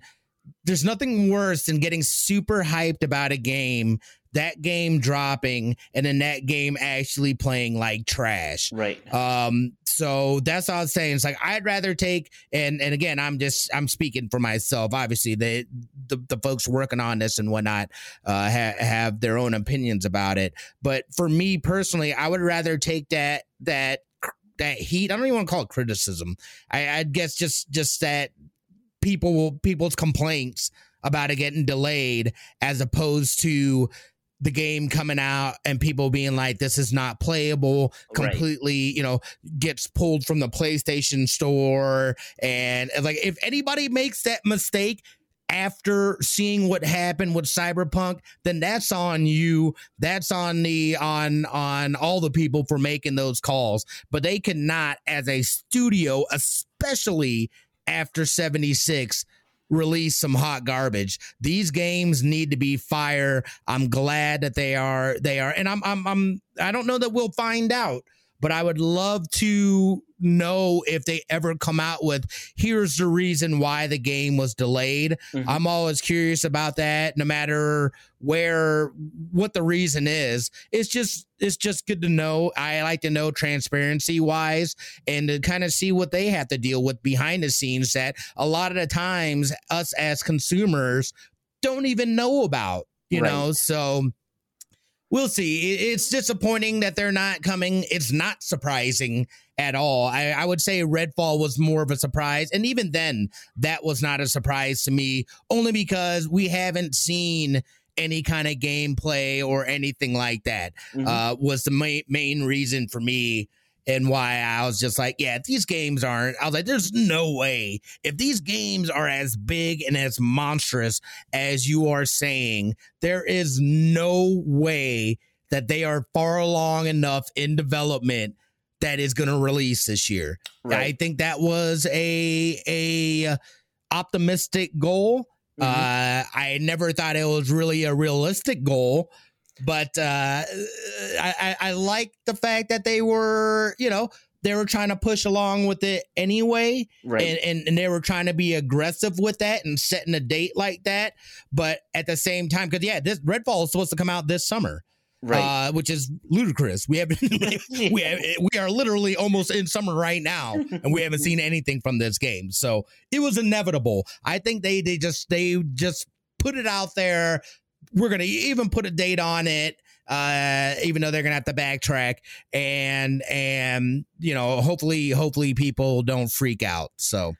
Speaker 1: there's nothing worse than getting super hyped about a game that game dropping and then that game actually playing like trash.
Speaker 2: Right.
Speaker 1: Um so that's all i'm saying. It's like i'd rather take and and again i'm just i'm speaking for myself. Obviously the the, the folks working on this and whatnot uh ha- have their own opinions about it. But for me personally i would rather take that that that heat. I don't even want to call it criticism. I, I guess just just that people people's complaints about it getting delayed as opposed to the game coming out and people being like this is not playable completely right. you know gets pulled from the PlayStation store. And like if anybody makes that mistake after seeing what happened with cyberpunk then that's on you. That's on the on on all the people for making those calls. But they cannot as a studio especially after 76 release some hot garbage. These games need to be fire. I'm glad that they are they are. And i'm i'm, I'm i don't know that we'll find out but I would love to know if they ever come out with here's the reason why the game was delayed. Mm-hmm. I'm always curious about that no matter where what the reason is. It's just it's just good to know. I like to know transparency wise and to kind of see what they have to deal with behind the scenes that a lot of the times us as consumers don't even know about, you right. know. So we'll see. It's disappointing that they're not coming. It's not surprising at all. I, I, would say Redfall was more of a surprise. And even then, that was not a surprise to me, only because we haven't seen any kind of gameplay or anything like that. Mm-hmm. Uh, was the main, main reason for me and why I was just like, yeah, these games aren't. I was like, there's no way if these games are as big and as monstrous as you are saying, there is no way that they are far along enough in development that is going to release this year. Right. I think that was a a optimistic goal. Mm-hmm. Uh, I never thought it was really a realistic goal but uh, I, I like the fact that they were, you know, they were trying to push along with it anyway. Right. And, and, and, they were trying to be aggressive with that and setting a date like that. But at the same time, because yeah, this Redfall is supposed to come out this summer. Right. Uh, which is ludicrous. We haven't we have, we are literally almost in summer right now, and we haven't seen anything from this game. So it was inevitable. I think they they just they just put it out there we're going to even put a date on it uh, even though they're gonna have to backtrack and and you know hopefully hopefully people don't freak out. So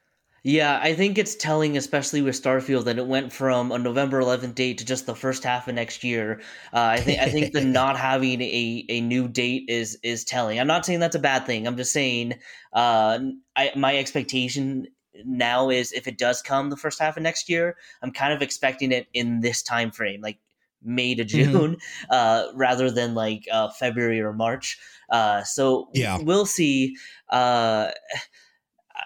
Speaker 2: yeah, I think it's telling, especially with Starfield, that it went from a November 11th date to just the first half of next year. Uh, I think I think the not having a, a new date is is telling. I'm not saying that's a bad thing. I'm just saying uh, I, my expectation now is if it does come the first half of next year, I'm kind of expecting it in this time frame, like May to mm-hmm. June, mm-hmm. uh, rather than like uh, February or March. Uh, so yeah. we'll see. Uh,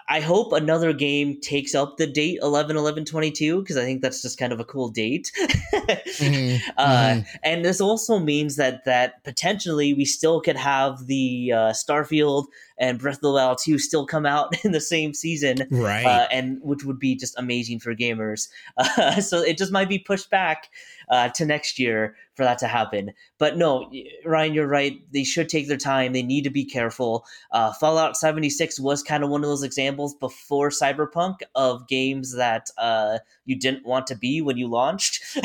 Speaker 2: I hope another game takes up the date 11 11 22 because I think that's just kind of a cool date. mm-hmm. Uh, mm-hmm. And this also means that that potentially we still could have the uh, Starfield and Breath of the Wild 2 still come out in the same season,
Speaker 1: right?
Speaker 2: Uh, and which would be just amazing for gamers. so it just might be pushed back uh, to next year for that to happen. But no, Ryan, you're right. They should take their time. They need to be careful. Uh, Fallout 76 was kind of one of those examples before Cyberpunk of games that uh, you didn't want to be when you launched. so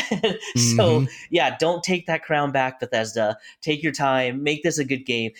Speaker 2: mm-hmm. yeah, don't take that crown back, Bethesda. Take your time. Make this a good game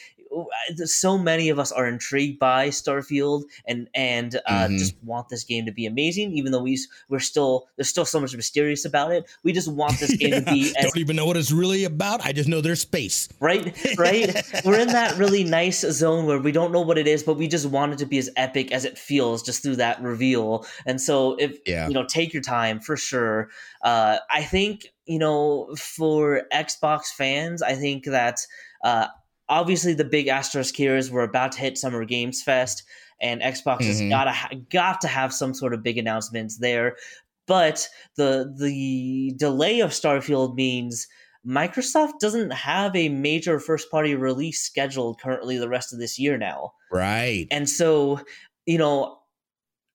Speaker 2: so many of us are intrigued by Starfield and and uh, mm-hmm. just want this game to be amazing. Even though we we're still there's still so much mysterious about it. We just want this game yeah. to be.
Speaker 1: As, Don't even know what it's really about. I just know there's space.
Speaker 2: Right, right. we're in that really nice zone where we don't know what it is, but we just want it to be as epic as it feels just through that reveal. And so, if yeah. you know, take your time for sure. Uh, I think you know for Xbox fans, I think that. Uh, obviously the big asterisk here is we're about to hit Summer Games Fest, and Xbox mm-hmm. has gotta got to have some sort of big announcements there. But the the delay of Starfield means Microsoft doesn't have a major first party release scheduled currently the rest of this year now.
Speaker 1: Right.
Speaker 2: And so, you know,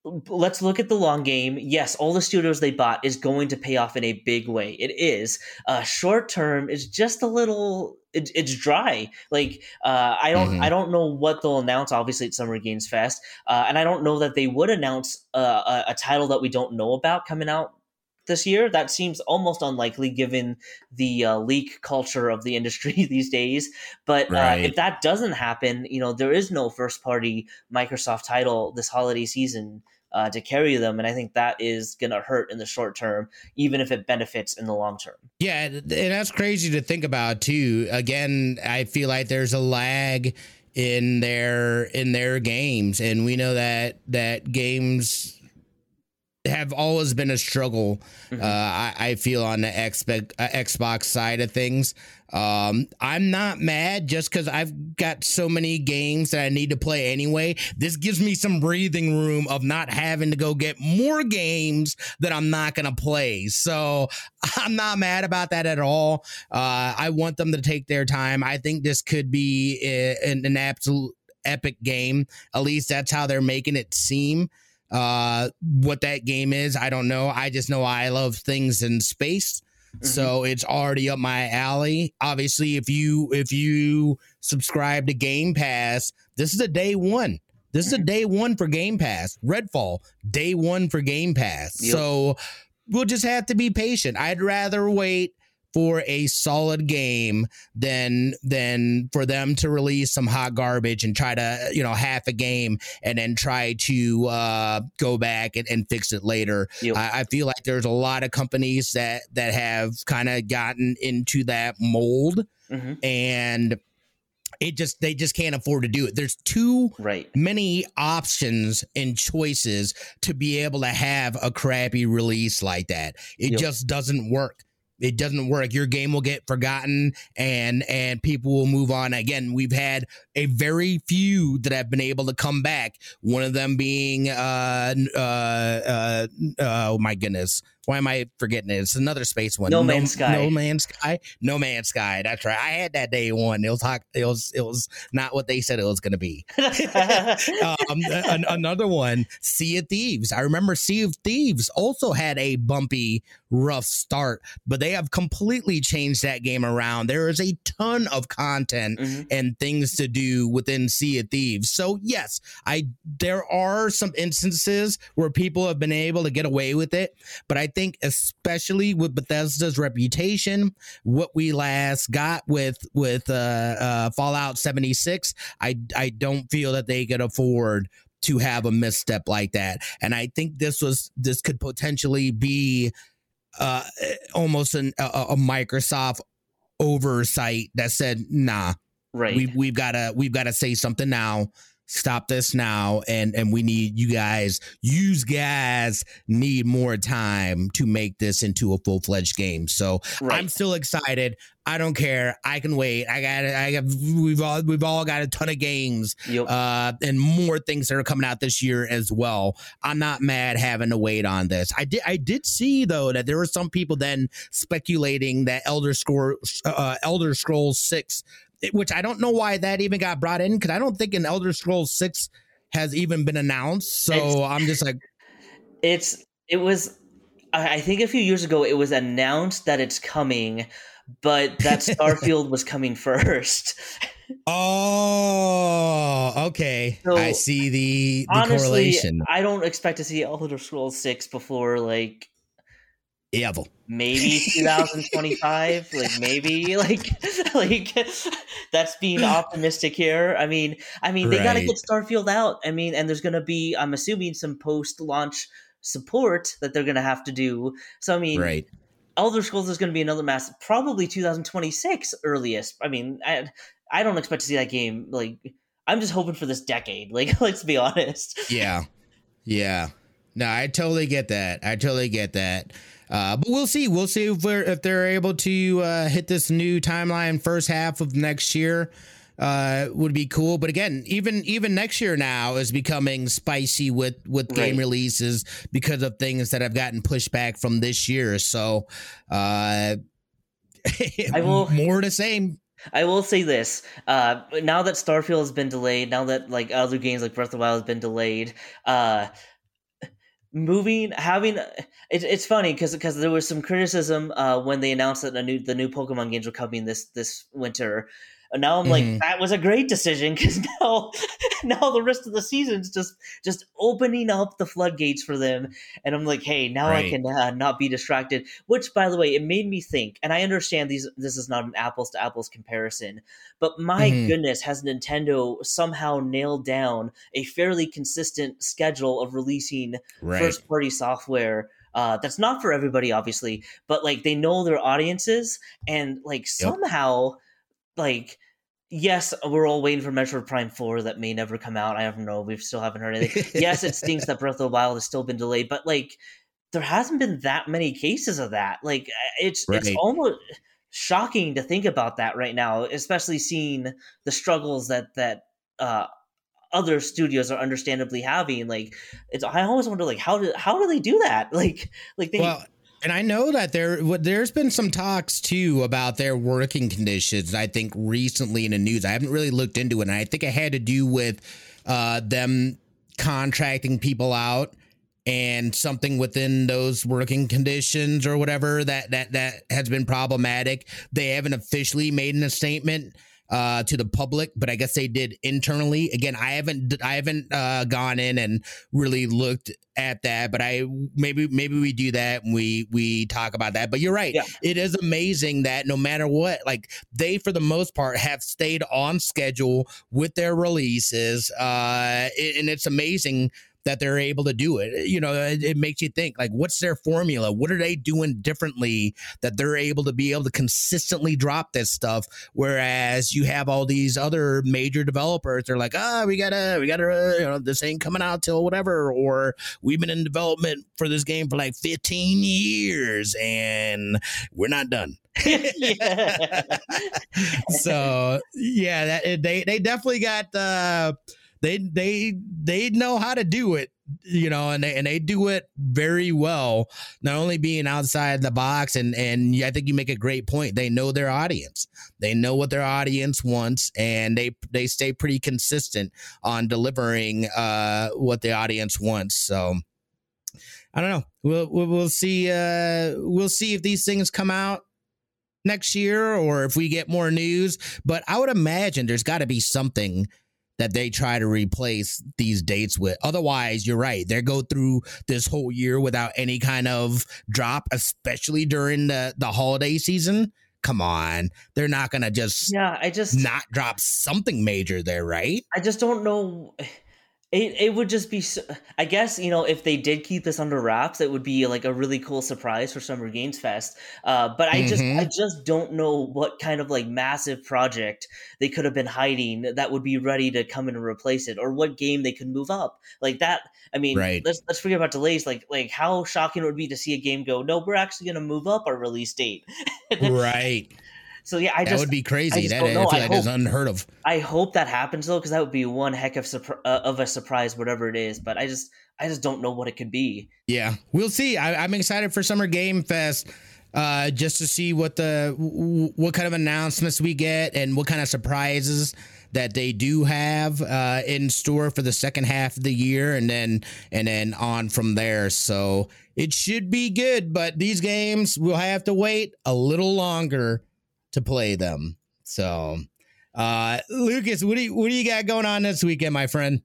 Speaker 2: let's look at the long game. Yes, all the studios they bought is going to pay off in a big way. It is. Uh, short term is just a little. It, it's dry. Like uh, I don't. Mm-hmm. I don't know what they'll announce. Obviously, at Summer Games Fest, uh, and I don't know that they would announce uh, a, a title that we don't know about coming out this year. That seems almost unlikely given the uh, leak culture of the industry these days. But right. uh, if that doesn't happen, you know, there is no first party Microsoft title this holiday season. Uh, to carry them, and I think that is going to hurt in the short term, even if it benefits in the long term.
Speaker 1: Yeah, and that's crazy to think about too. Again, I feel like there's a lag in their in their games, and we know that that games have always been a struggle. Mm-hmm. Uh, I, I, feel on the Xbox, uh, Xbox side of things. Um, I'm not mad just because I've got so many games that I need to play anyway. This gives me some breathing room of not having to go get more games that I'm not going to play. So I'm not mad about that at all. Uh, I want them to take their time. I think this could be a, an, an absolute epic game. At least that's how they're making it seem. Uh, what that game is, I don't know. I just know I love things in space. Mm-hmm. So it's already up my alley. Obviously, if you if you subscribe to Game Pass, this is a day one. This is a mm-hmm. day one for Game Pass. Redfall, day one for Game Pass. Yep. So we'll just have to be patient. I'd rather wait for a solid game than than for them to release some hot garbage and try to you know half a game and then try to uh, go back and, and fix it later. Yep. I, I, feel like there's a lot of companies that that have kind of gotten into that mold mm-hmm. and it just they just can't afford to do it there's too
Speaker 2: right.
Speaker 1: many options and choices to be able to have a crappy release like that it yep. just doesn't work it doesn't work. Your game will get forgotten and and people will move on. Again we've had a very few that have been able to come back. One of them being uh uh uh, oh my goodness why am I forgetting it? It's another space one.
Speaker 2: No, Man's Sky.
Speaker 1: No Man's Sky. No Man's Sky. That's right. I had that day one. It was hot. it was it was not what they said it was going to be. um, an, another one, Sea of Thieves. I remember Sea of Thieves also had a bumpy, rough start, but they have completely changed that game around. There is a ton of content mm-hmm. and things to do within Sea of Thieves. So yes, I there are some instances where people have been able to get away with it, but I think especially with Bethesda's reputation, what we last got with with uh, uh, Fallout 76, I I don't feel that they could afford to have a misstep like that. And I think this was this could potentially be uh, almost an, a, a Microsoft oversight that said, "Nah,
Speaker 2: right,
Speaker 1: we, we've got to we've got to say something now." Stop this now and and we need you guys use guys need more time to make this into a full-fledged game. So right. i'm still excited. I don't care. I can wait. I got i have we've all we've all got a ton of games yep. uh and more things that are coming out this year as well. I'm not mad having to wait on this. I did i did see though that there were some people then speculating that elder scrolls uh, elder scrolls 6 which I don't know why that even got brought in because I don't think an Elder Scrolls Six has even been announced. So it's, I'm just like,
Speaker 2: it's it was. I think a few years ago it was announced that it's coming, but that Starfield was coming first.
Speaker 1: Oh, okay. So, I see the, the honestly, correlation.
Speaker 2: I don't expect to see Elder Scrolls Six before like
Speaker 1: Evil.
Speaker 2: Maybe 2025, like maybe like like that's being optimistic here. I mean, I mean they right. got to get Starfield out. I mean, and there's going to be I'm assuming some post-launch support that they're going to have to do. So I mean,
Speaker 1: right.
Speaker 2: Elder Scrolls is going to be another mass probably 2026 earliest. I mean, I I don't expect to see that game like I'm just hoping for this decade. Like let's be honest.
Speaker 1: Yeah. Yeah. No, I totally get that. I totally get that. Uh, but we'll see. We'll see if, if they're able to uh, hit this new timeline first half of next year. Uh, would be cool. But again, even even next year now is becoming spicy with with game releases because of things that have gotten pushed back from this year. So, uh, I will more the same.
Speaker 2: I will say this: uh, now that Starfield has been delayed, now that like other games like Breath of the Wild has been delayed, uh, moving having it, it's funny because because there was some criticism uh, when they announced that the new the new Pokemon games were coming this this winter and now I'm like, mm-hmm. that was a great decision because now, now the rest of the season's just just opening up the floodgates for them, and I'm like, hey, now right. I can uh, not be distracted. Which, by the way, it made me think, and I understand these. This is not an apples to apples comparison, but my mm-hmm. goodness, has Nintendo somehow nailed down a fairly consistent schedule of releasing right. first party software uh, that's not for everybody obviously but like they know their audiences and like yep. somehow like yes, we're all waiting for Metroid Prime 4 that may never come out. I don't know. We still haven't heard anything. yes, it stinks that Breath of the Wild has still been delayed, but like there hasn't been that many cases of that. Like it's right. it's almost shocking to think about that right now, especially seeing the struggles that that uh other studios are understandably having like it's i always wonder like how do how do they do that like like they
Speaker 1: well, and I know that there there's been some talks too about their working conditions. I think recently in the news, I haven't really looked into it, and I think it had to do with uh, them contracting people out and something within those working conditions or whatever that that that has been problematic. They haven't officially made a statement uh, to the public, but I guess they did internally. Again, I haven't I haven't uh, gone in and really looked at that, but I maybe maybe we do that and we we talk about that. But you're right. Yeah. It is amazing that no matter what, like they for the most part have stayed on schedule with their releases. Uh, and it's amazing that they're able to do it. You know, it, it, makes you think like, what's their formula? What are they doing differently that they're able to be able to consistently drop this stuff? Whereas you have all these other major developers, they're like, ah, oh, we gotta, we gotta, uh, you know, this ain't coming out till whatever, or we've been in development for this game for like 15 years and we're not done. so yeah, that they they definitely got uh they they they know how to do it you know and they, and they do it very well not only being outside the box and and i think you make a great point. They know their audience. They know what their audience wants and they they stay pretty consistent on delivering uh what the audience wants. So i don't know. We'll we'll, see uh we'll see if these things come out next year or if we get more news but i would imagine there's got to be something that they try to replace these dates with. Otherwise, you're right. They go through this whole year without any kind of drop, especially during the, the holiday season. Come on. They're not going to just
Speaker 2: Yeah, I just
Speaker 1: not drop something major there, right?
Speaker 2: I just don't know. It, it would just be I guess you know if they did keep this under wraps it would be like a really cool surprise for Summer Games Fest. Uh, but I just
Speaker 1: Mhm.
Speaker 2: I just don't know what kind of like massive project they could have been hiding that would be ready to come in and replace it, or what game they could move up like that. I mean,
Speaker 1: Right.
Speaker 2: let's let's forget about delays. Like like how shocking it would be to see a game go, no, we're actually going to move up our release date.
Speaker 1: right.
Speaker 2: So yeah, I
Speaker 1: that
Speaker 2: just
Speaker 1: would be crazy. That I feel
Speaker 2: I
Speaker 1: like is unheard of.
Speaker 2: I hope that happens though, because that would be one heck of surpri- uh, of a surprise, whatever it is. But I just, I just don't know what it could be.
Speaker 1: Yeah, we'll see. I, I'm excited for Summer Game Fest, uh, just to see what the what kind of announcements we get and what kind of surprises that they do have uh, in store for the second half of the year, and then and then on from there. So it should be good. But these games we'll have to wait a little longer to play them. So, uh, Lucas, what do you what do you got going on this weekend, my friend?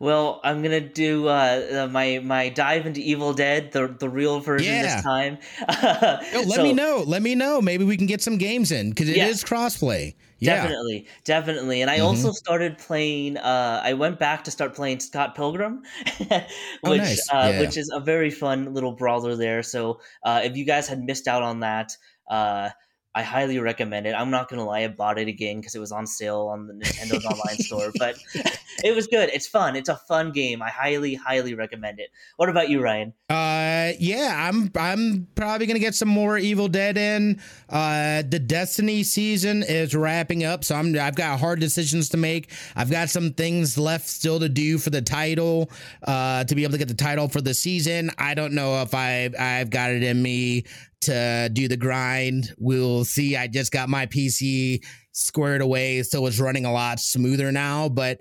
Speaker 2: Well, I'm gonna do uh, uh, my my dive into Evil Dead, the the real version
Speaker 1: Yeah.
Speaker 2: this time.
Speaker 1: Yo, let
Speaker 2: So-
Speaker 1: me know. Let me know. Maybe we can get some games in because it is
Speaker 2: Yeah.
Speaker 1: crossplay. Yeah.
Speaker 2: Definitely, definitely. And I
Speaker 1: Mhm.
Speaker 2: also started playing. Uh, I went back to start playing Scott Pilgrim, which
Speaker 1: Oh, nice.
Speaker 2: uh,
Speaker 1: Yeah.
Speaker 2: which is a very fun little brawler there. So uh, if you guys had missed out on that, uh, I highly recommend it. I'm not gonna lie, I bought it again because it was on sale on the Nintendo's online store. But it was good. It's fun. It's a fun game. I highly, highly recommend it. What about you, Ryan?
Speaker 1: Uh, yeah, I'm I'm probably gonna get some more Evil Dead in. Uh, the Destiny season is wrapping up, so I'm I've got hard decisions to make. I've got some things left still to do for the title. Uh, to be able to get the title for the season. I don't know if I I've got it in me to do the grind. We'll see. I just got my PC squared away, so it's running a lot smoother now, but.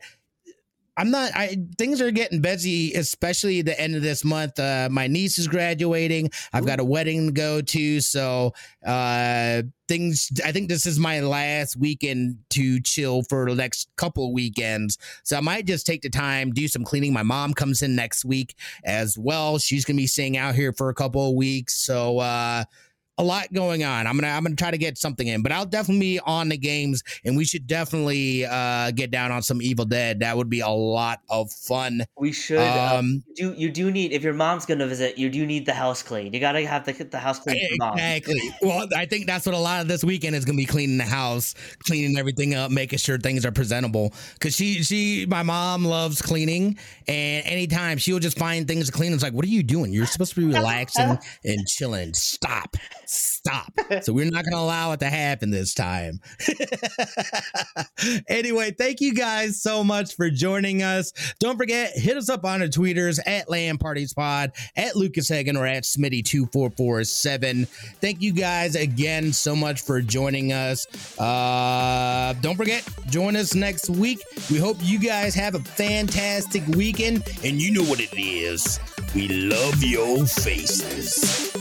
Speaker 1: I'm not. I things are getting busy, especially the end of this month. Uh, my niece is graduating. I've got a wedding to go to, so uh, things. I think this is my last weekend to chill for the next couple of weekends. So I might just take the time, do some cleaning. My mom comes in next week as well. She's gonna be staying out here for a couple of weeks, so. uh a lot going on. I'm gonna I'm gonna try to get something in, but I'll definitely be on the games, and we should definitely uh, get down on some Evil Dead. That would be a lot of fun.
Speaker 2: We should. Um,
Speaker 1: Um,
Speaker 2: you do you do need if your mom's gonna visit, you do need the house clean. You gotta have the the house clean for mom.
Speaker 1: Exactly. well, I think that's what a lot of this weekend is gonna be cleaning the house, cleaning everything up, making sure things are presentable. Cause she she my mom loves cleaning, and anytime she'll just find things to clean. It's like, what are you doing? You're supposed to be relaxing and chilling. Stop. Stop. So we're not gonna allow it to happen this time. anyway, thank you guys so much for joining us. Don't forget, hit us up on our tweeters at LAN Parties Pod, at Lucas Hagen, or at Smitty2447. Thank you guys again so much for joining us. Uh, don't forget, join us next week. We hope you guys have a fantastic weekend, and you know what it is. We love your faces.